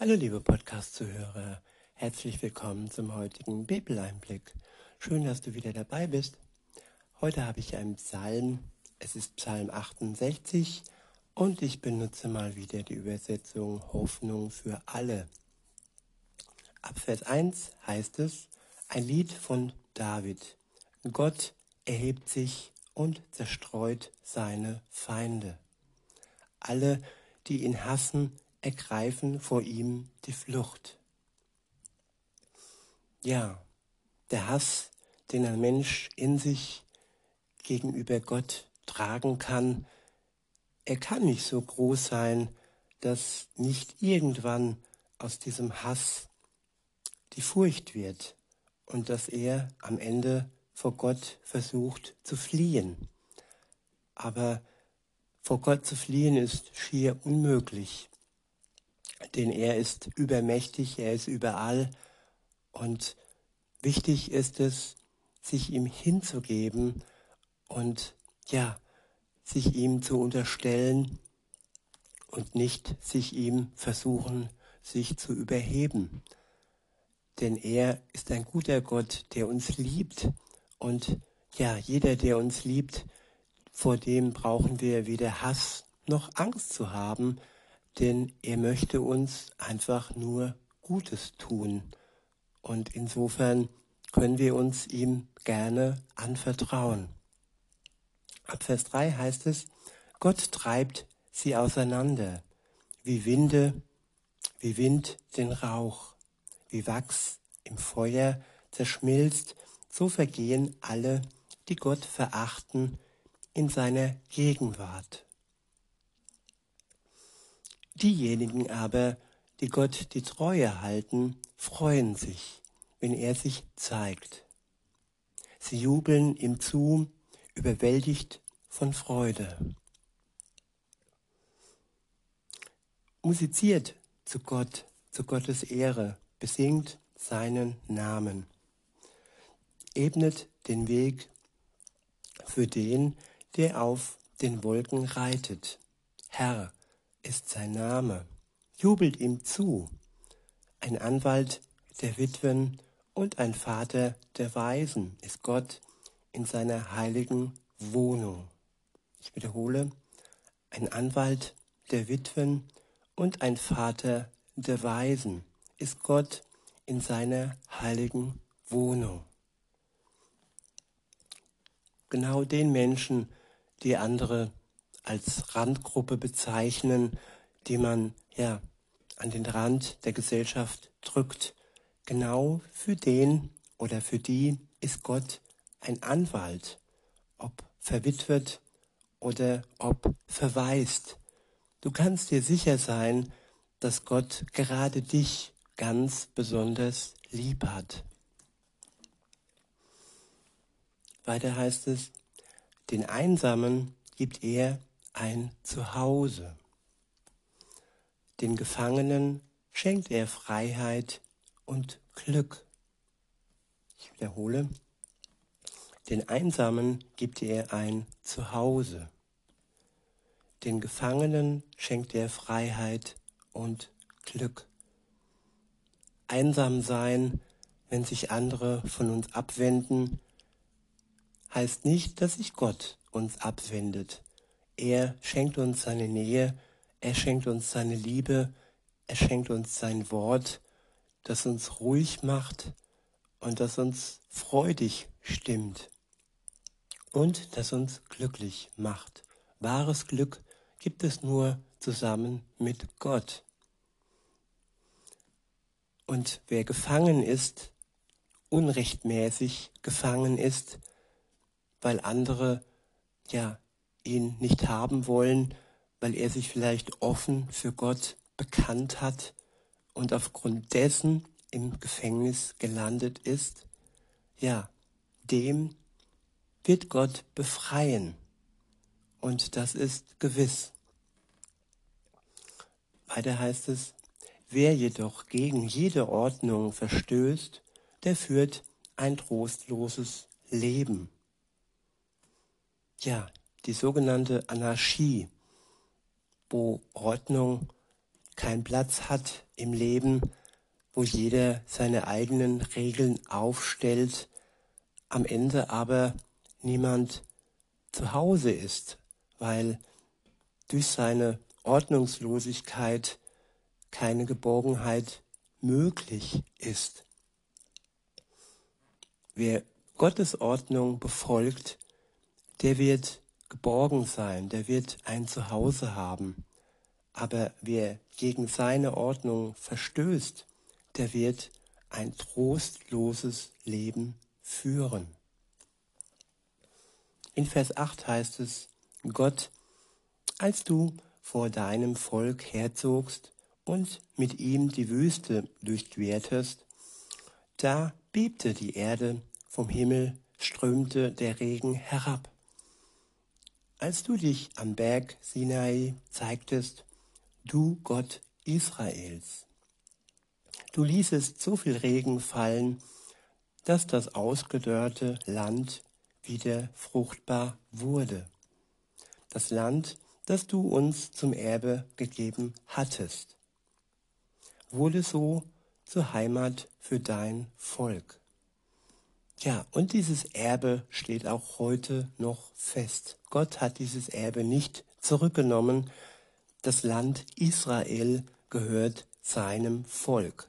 Hallo liebe Podcast-Zuhörer, herzlich willkommen zum heutigen Bibeleinblick. Schön, dass du wieder dabei bist. Heute habe ich einen Psalm, es ist Psalm 68 und ich benutze mal wieder die Übersetzung Hoffnung für alle. Ab Vers 1 heißt es, ein Lied von David. Gott erhebt sich und zerstreut seine Feinde. Alle, die ihn hassen, ergreifen vor ihm die Flucht. Ja, der Hass, den ein Mensch in sich gegenüber Gott tragen kann, er kann nicht so groß sein, dass nicht irgendwann aus diesem Hass die Furcht wird und dass er am Ende vor Gott versucht zu fliehen. Aber vor Gott zu fliehen ist schier unmöglich denn er ist übermächtig, er ist überall und wichtig ist es, sich ihm hinzugeben und ja, sich ihm zu unterstellen und nicht sich ihm versuchen, sich zu überheben. Denn er ist ein guter Gott, der uns liebt. Und ja, jeder, der uns liebt, vor dem brauchen wir weder Hass noch Angst zu haben, denn er möchte uns einfach nur Gutes tun. Und insofern können wir uns ihm gerne anvertrauen. Ab Vers 3 heißt es, Gott treibt sie auseinander, wie Winde, wie Wind den Rauch, wie Wachs im Feuer zerschmilzt, so vergehen alle, die Gott verachten, in seiner Gegenwart. Diejenigen aber, die Gott die Treue halten, freuen sich, wenn er sich zeigt. Sie jubeln ihm zu, überwältigt von Freude. Musiziert zu Gott, zu Gottes Ehre, besingt seinen Namen. Ebnet den Weg für den, der auf den Wolken reitet. Herr, ist sein Name. Jubelt ihm zu. Ein Anwalt der Witwen und ein Vater der Weisen ist Gott in seiner heiligen Wohnung. Ich wiederhole, ein Anwalt der Witwen und ein Vater der Weisen ist Gott in seiner heiligen Wohnung. Genau den Menschen, die andere als Randgruppe bezeichnen, die man ja an den Rand der Gesellschaft drückt. Genau für den oder für die ist Gott ein Anwalt, ob verwitwet oder ob verwaist. Du kannst dir sicher sein, dass Gott gerade dich ganz besonders lieb hat. Weiter heißt es, den Einsamen gibt er ein Zuhause. Den Gefangenen schenkt er Freiheit und Glück. Ich wiederhole, den Einsamen gibt er ein Zuhause. Den Gefangenen schenkt er Freiheit und Glück. Einsam sein, wenn sich andere von uns abwenden, heißt nicht, dass sich Gott uns abwendet. Er schenkt uns seine Nähe, er schenkt uns seine Liebe, er schenkt uns sein Wort, das uns ruhig macht und das uns freudig stimmt und das uns glücklich macht. Wahres Glück gibt es nur zusammen mit Gott. Und wer gefangen ist, unrechtmäßig gefangen ist, weil andere ja ihn nicht haben wollen, weil er sich vielleicht offen für Gott bekannt hat und aufgrund dessen im Gefängnis gelandet ist, ja, dem wird Gott befreien. Und das ist gewiss. Weiter heißt es, wer jedoch gegen jede Ordnung verstößt, der führt ein trostloses Leben. Ja, die sogenannte Anarchie, wo Ordnung keinen Platz hat im Leben, wo jeder seine eigenen Regeln aufstellt, am Ende aber niemand zu Hause ist, weil durch seine Ordnungslosigkeit keine Geborgenheit möglich ist. Wer Gottes Ordnung befolgt, der wird geborgen sein, der wird ein Zuhause haben. Aber wer gegen seine Ordnung verstößt, der wird ein trostloses Leben führen. In Vers 8 heißt es, Gott, als du vor deinem Volk herzogst und mit ihm die Wüste durchquertest, da bebte die Erde, vom Himmel strömte der Regen herab. Als du dich am Berg Sinai zeigtest, du Gott Israels. Du ließest so viel Regen fallen, dass das ausgedörrte Land wieder fruchtbar wurde. Das Land, das du uns zum Erbe gegeben hattest, wurde so zur Heimat für dein Volk. Ja, und dieses Erbe steht auch heute noch fest. Gott hat dieses Erbe nicht zurückgenommen. Das Land Israel gehört seinem Volk.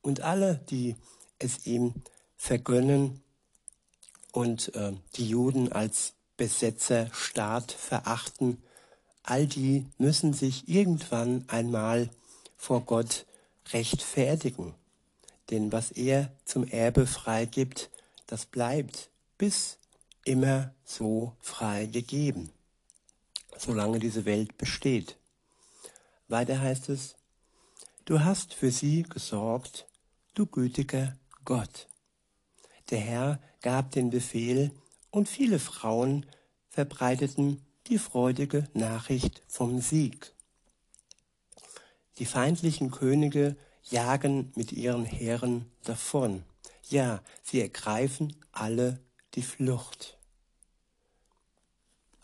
Und alle, die es ihm vergönnen und äh, die Juden als Besetzerstaat verachten, all die müssen sich irgendwann einmal vor Gott rechtfertigen. Denn was er zum Erbe freigibt, das bleibt bis immer so frei gegeben, solange diese Welt besteht. Weiter heißt es, du hast für sie gesorgt, du gütiger Gott. Der Herr gab den Befehl, und viele Frauen verbreiteten die freudige Nachricht vom Sieg. Die feindlichen Könige jagen mit ihren Heeren davon. Ja, sie ergreifen alle die Flucht.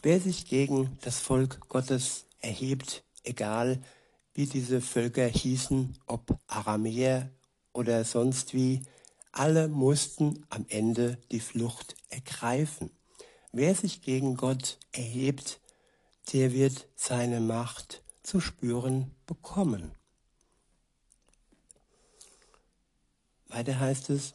Wer sich gegen das Volk Gottes erhebt, egal wie diese Völker hießen, ob Aramäer oder sonst wie, alle mussten am Ende die Flucht ergreifen. Wer sich gegen Gott erhebt, der wird seine Macht zu spüren bekommen. Weiter heißt es,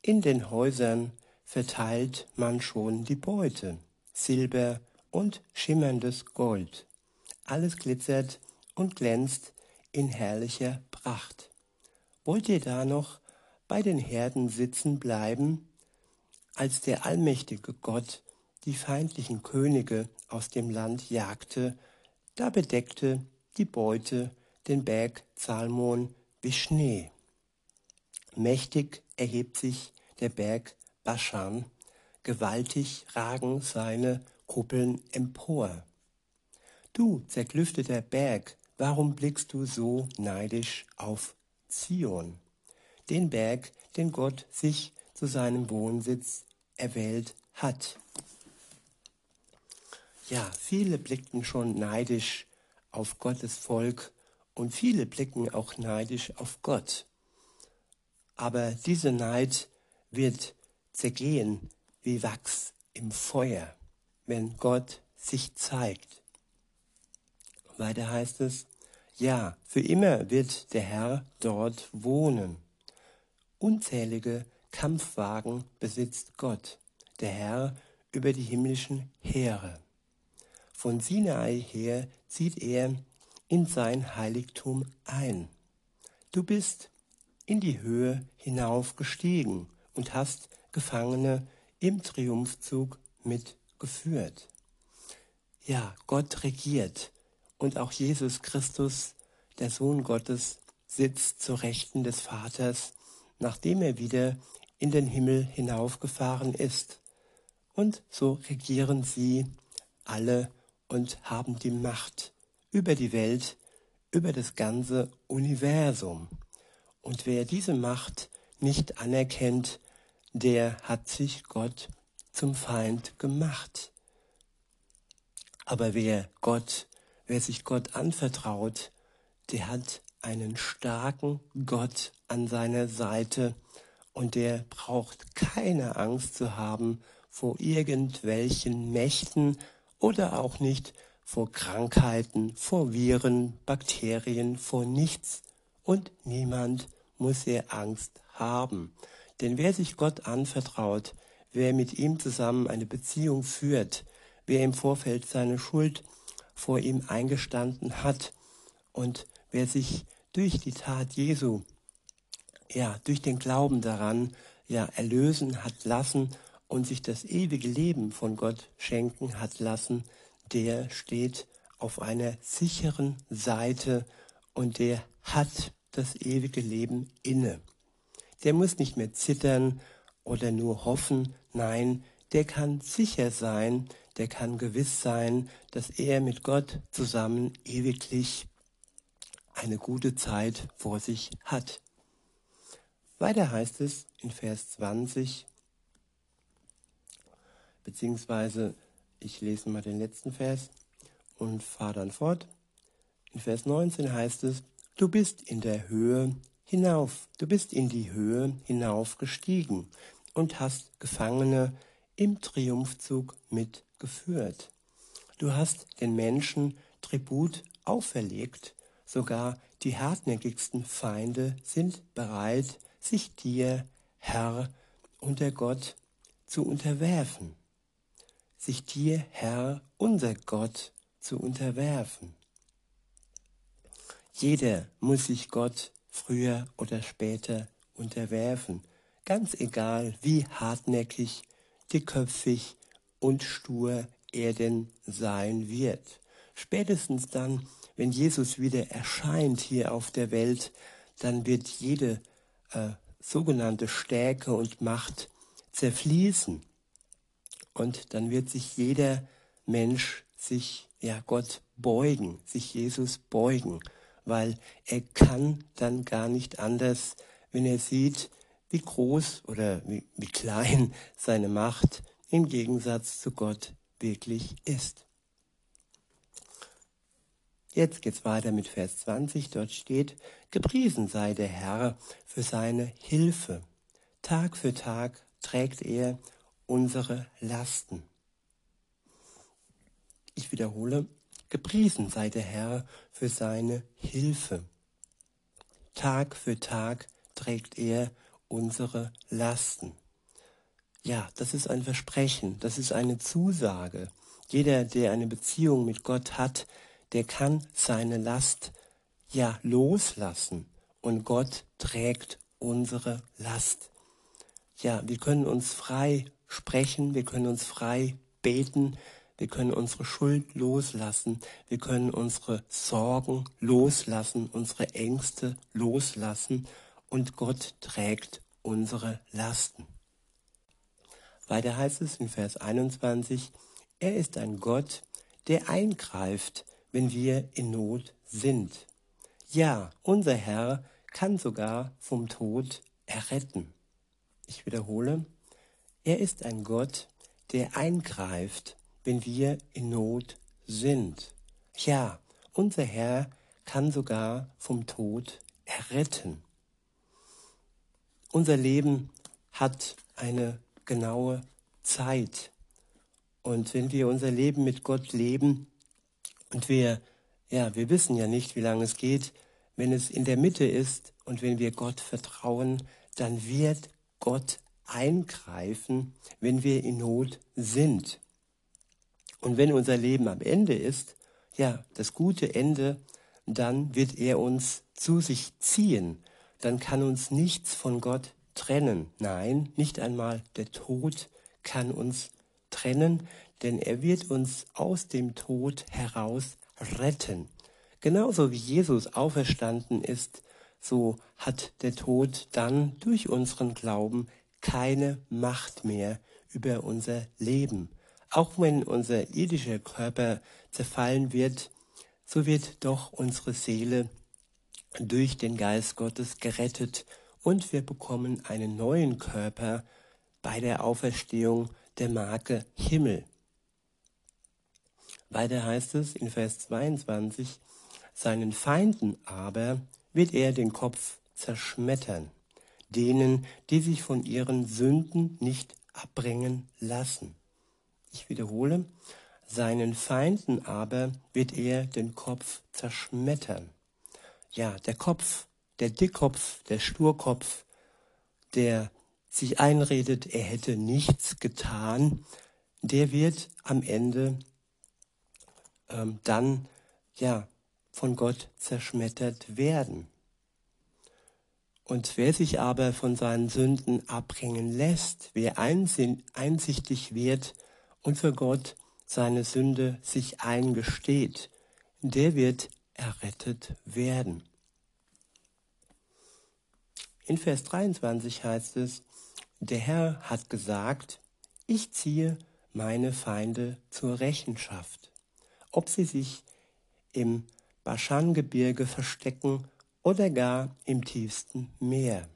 in den Häusern verteilt man schon die Beute, Silber und schimmerndes Gold. Alles glitzert und glänzt in herrlicher Pracht. Wollt ihr da noch bei den Herden sitzen bleiben, als der allmächtige Gott die feindlichen Könige aus dem Land jagte, da bedeckte die Beute den Berg Zalmon wie Schnee. Mächtig erhebt sich der Berg Baschan, gewaltig ragen seine Kuppeln empor. Du zerklüfteter Berg, warum blickst du so neidisch auf Zion, den Berg, den Gott sich zu seinem Wohnsitz erwählt hat? Ja, viele blickten schon neidisch auf Gottes Volk und viele blicken auch neidisch auf Gott. Aber diese Neid wird zergehen wie Wachs im Feuer, wenn Gott sich zeigt. Weiter heißt es, ja, für immer wird der Herr dort wohnen. Unzählige Kampfwagen besitzt Gott, der Herr über die himmlischen Heere. Von Sinai her zieht er in sein Heiligtum ein. Du bist in die Höhe hinaufgestiegen und hast Gefangene im Triumphzug mitgeführt. Ja, Gott regiert und auch Jesus Christus, der Sohn Gottes, sitzt zur Rechten des Vaters, nachdem er wieder in den Himmel hinaufgefahren ist. Und so regieren sie alle und haben die Macht über die Welt, über das ganze Universum. Und wer diese Macht nicht anerkennt, der hat sich Gott zum Feind gemacht. Aber wer Gott, wer sich Gott anvertraut, der hat einen starken Gott an seiner Seite und der braucht keine Angst zu haben vor irgendwelchen Mächten oder auch nicht vor Krankheiten, vor Viren, Bakterien, vor nichts. Und niemand muss er Angst haben. Denn wer sich Gott anvertraut, wer mit ihm zusammen eine Beziehung führt, wer im Vorfeld seine Schuld vor ihm eingestanden hat und wer sich durch die Tat Jesu, ja, durch den Glauben daran, ja, erlösen hat lassen und sich das ewige Leben von Gott schenken hat lassen, der steht auf einer sicheren Seite und der hat das ewige Leben inne. Der muss nicht mehr zittern oder nur hoffen, nein, der kann sicher sein, der kann gewiss sein, dass er mit Gott zusammen ewiglich eine gute Zeit vor sich hat. Weiter heißt es in Vers 20, beziehungsweise ich lese mal den letzten Vers und fahre dann fort. In Vers 19 heißt es, du bist in der Höhe hinauf, du bist in die Höhe hinaufgestiegen und hast Gefangene im Triumphzug mitgeführt. Du hast den Menschen Tribut auferlegt, sogar die hartnäckigsten Feinde sind bereit, sich dir, Herr, unter Gott zu unterwerfen sich dir, Herr, unser Gott, zu unterwerfen. Jeder muss sich Gott früher oder später unterwerfen, ganz egal wie hartnäckig, dickköpfig und stur er denn sein wird. Spätestens dann, wenn Jesus wieder erscheint hier auf der Welt, dann wird jede äh, sogenannte Stärke und Macht zerfließen. Und dann wird sich jeder Mensch sich, ja, Gott beugen, sich Jesus beugen, weil er kann dann gar nicht anders, wenn er sieht, wie groß oder wie, wie klein seine Macht im Gegensatz zu Gott wirklich ist. Jetzt geht's weiter mit Vers 20. Dort steht, gepriesen sei der Herr für seine Hilfe. Tag für Tag trägt er unsere Lasten. Ich wiederhole, gepriesen sei der Herr für seine Hilfe. Tag für Tag trägt er unsere Lasten. Ja, das ist ein Versprechen, das ist eine Zusage. Jeder, der eine Beziehung mit Gott hat, der kann seine Last ja loslassen und Gott trägt unsere Last. Ja, wir können uns frei sprechen, wir können uns frei beten, wir können unsere Schuld loslassen, wir können unsere Sorgen loslassen, unsere Ängste loslassen und Gott trägt unsere Lasten. Weiter heißt es in Vers 21, er ist ein Gott, der eingreift, wenn wir in Not sind. Ja, unser Herr kann sogar vom Tod erretten. Ich wiederhole, er ist ein Gott, der eingreift, wenn wir in Not sind. Ja, unser Herr kann sogar vom Tod erretten. Unser Leben hat eine genaue Zeit. Und wenn wir unser Leben mit Gott leben und wir, ja, wir wissen ja nicht, wie lange es geht, wenn es in der Mitte ist und wenn wir Gott vertrauen, dann wird Gott eingreifen, wenn wir in Not sind. Und wenn unser Leben am Ende ist, ja, das gute Ende, dann wird er uns zu sich ziehen. Dann kann uns nichts von Gott trennen. Nein, nicht einmal der Tod kann uns trennen, denn er wird uns aus dem Tod heraus retten. Genauso wie Jesus auferstanden ist, so hat der Tod dann durch unseren Glauben keine Macht mehr über unser Leben. Auch wenn unser irdischer Körper zerfallen wird, so wird doch unsere Seele durch den Geist Gottes gerettet und wir bekommen einen neuen Körper bei der Auferstehung der Marke Himmel. Weiter heißt es in Vers 22, seinen Feinden aber wird er den Kopf zerschmettern, denen, die sich von ihren Sünden nicht abbringen lassen. Ich wiederhole, seinen Feinden aber wird er den Kopf zerschmettern. Ja, der Kopf, der Dickkopf, der Sturkopf, der sich einredet, er hätte nichts getan, der wird am Ende ähm, dann ja von Gott zerschmettert werden. Und wer sich aber von seinen Sünden abbringen lässt, wer einsichtig wird und für Gott seine Sünde sich eingesteht, der wird errettet werden. In Vers 23 heißt es, der Herr hat gesagt, ich ziehe meine Feinde zur Rechenschaft, ob sie sich im Baschangebirge verstecken oder gar im tiefsten Meer.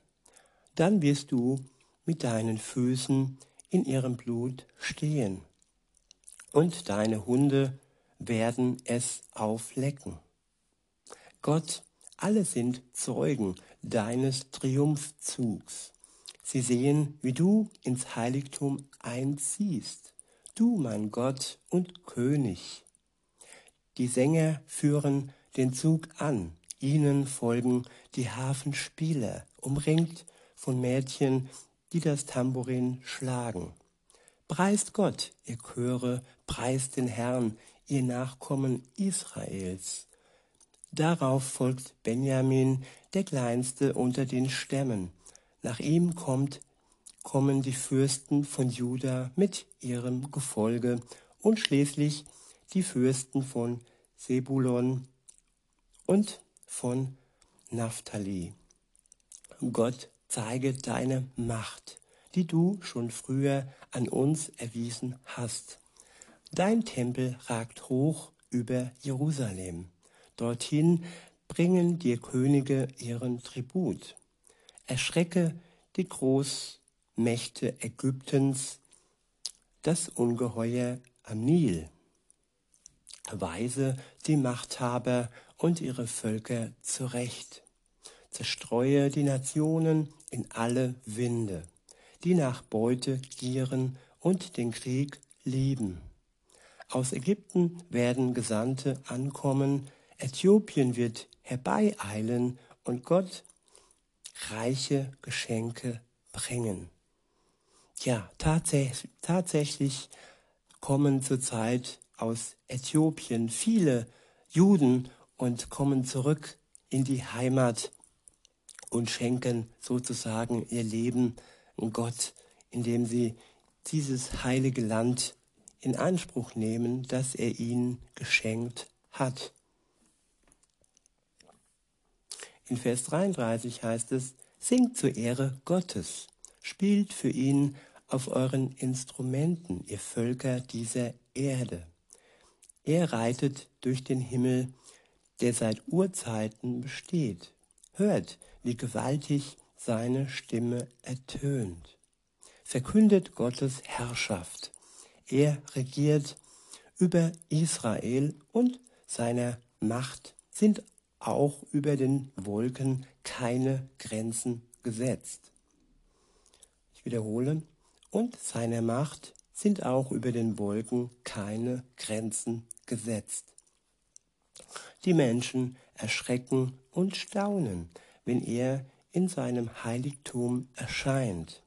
Dann wirst du mit deinen Füßen in ihrem Blut stehen, und deine Hunde werden es auflecken. Gott, alle sind Zeugen deines Triumphzugs. Sie sehen, wie du ins Heiligtum einziehst, du mein Gott und König. Die Sänger führen den Zug an, ihnen folgen die Hafenspieler, umringt von Mädchen, die das Tambourin schlagen. Preist Gott, ihr Chöre, preist den Herrn, ihr Nachkommen Israels. Darauf folgt Benjamin, der kleinste unter den Stämmen. Nach ihm kommt, kommen die Fürsten von Juda mit ihrem Gefolge und schließlich die Fürsten von Sebulon und von Naphtali. Gott zeige deine Macht, die du schon früher an uns erwiesen hast. Dein Tempel ragt hoch über Jerusalem. Dorthin bringen dir Könige ihren Tribut. Erschrecke die Großmächte Ägyptens, das Ungeheuer am Nil. Weise die Machthaber und ihre Völker zurecht. Zerstreue die Nationen in alle Winde, die nach Beute gieren und den Krieg lieben. Aus Ägypten werden Gesandte ankommen, Äthiopien wird herbeieilen und Gott reiche Geschenke bringen. Ja, tatsächlich, tatsächlich kommen zurzeit aus Äthiopien viele Juden und kommen zurück in die Heimat und schenken sozusagen ihr Leben Gott, indem sie dieses heilige Land in Anspruch nehmen, das er ihnen geschenkt hat. In Vers 33 heißt es, singt zur Ehre Gottes, spielt für ihn auf euren Instrumenten, ihr Völker dieser Erde. Er reitet durch den Himmel, der seit Urzeiten besteht. Hört, wie gewaltig seine Stimme ertönt. Verkündet Gottes Herrschaft. Er regiert über Israel und seiner Macht sind auch über den Wolken keine Grenzen gesetzt. Ich wiederhole, und seiner Macht sind auch über den Wolken keine Grenzen gesetzt. Die Menschen erschrecken und staunen, wenn er in seinem Heiligtum erscheint.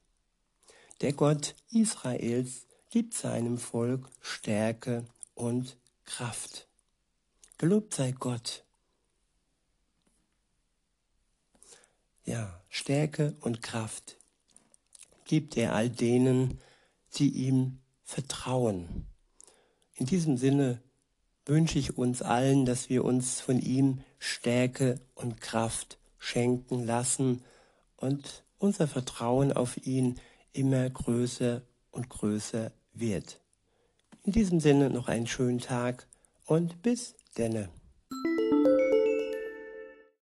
Der Gott Israels gibt seinem Volk Stärke und Kraft. Gelobt sei Gott. Ja, Stärke und Kraft gibt er all denen, die ihm vertrauen. In diesem Sinne wünsche ich uns allen, dass wir uns von ihm Stärke und Kraft schenken lassen und unser Vertrauen auf ihn immer größer und größer wird. In diesem Sinne noch einen schönen Tag und bis denne.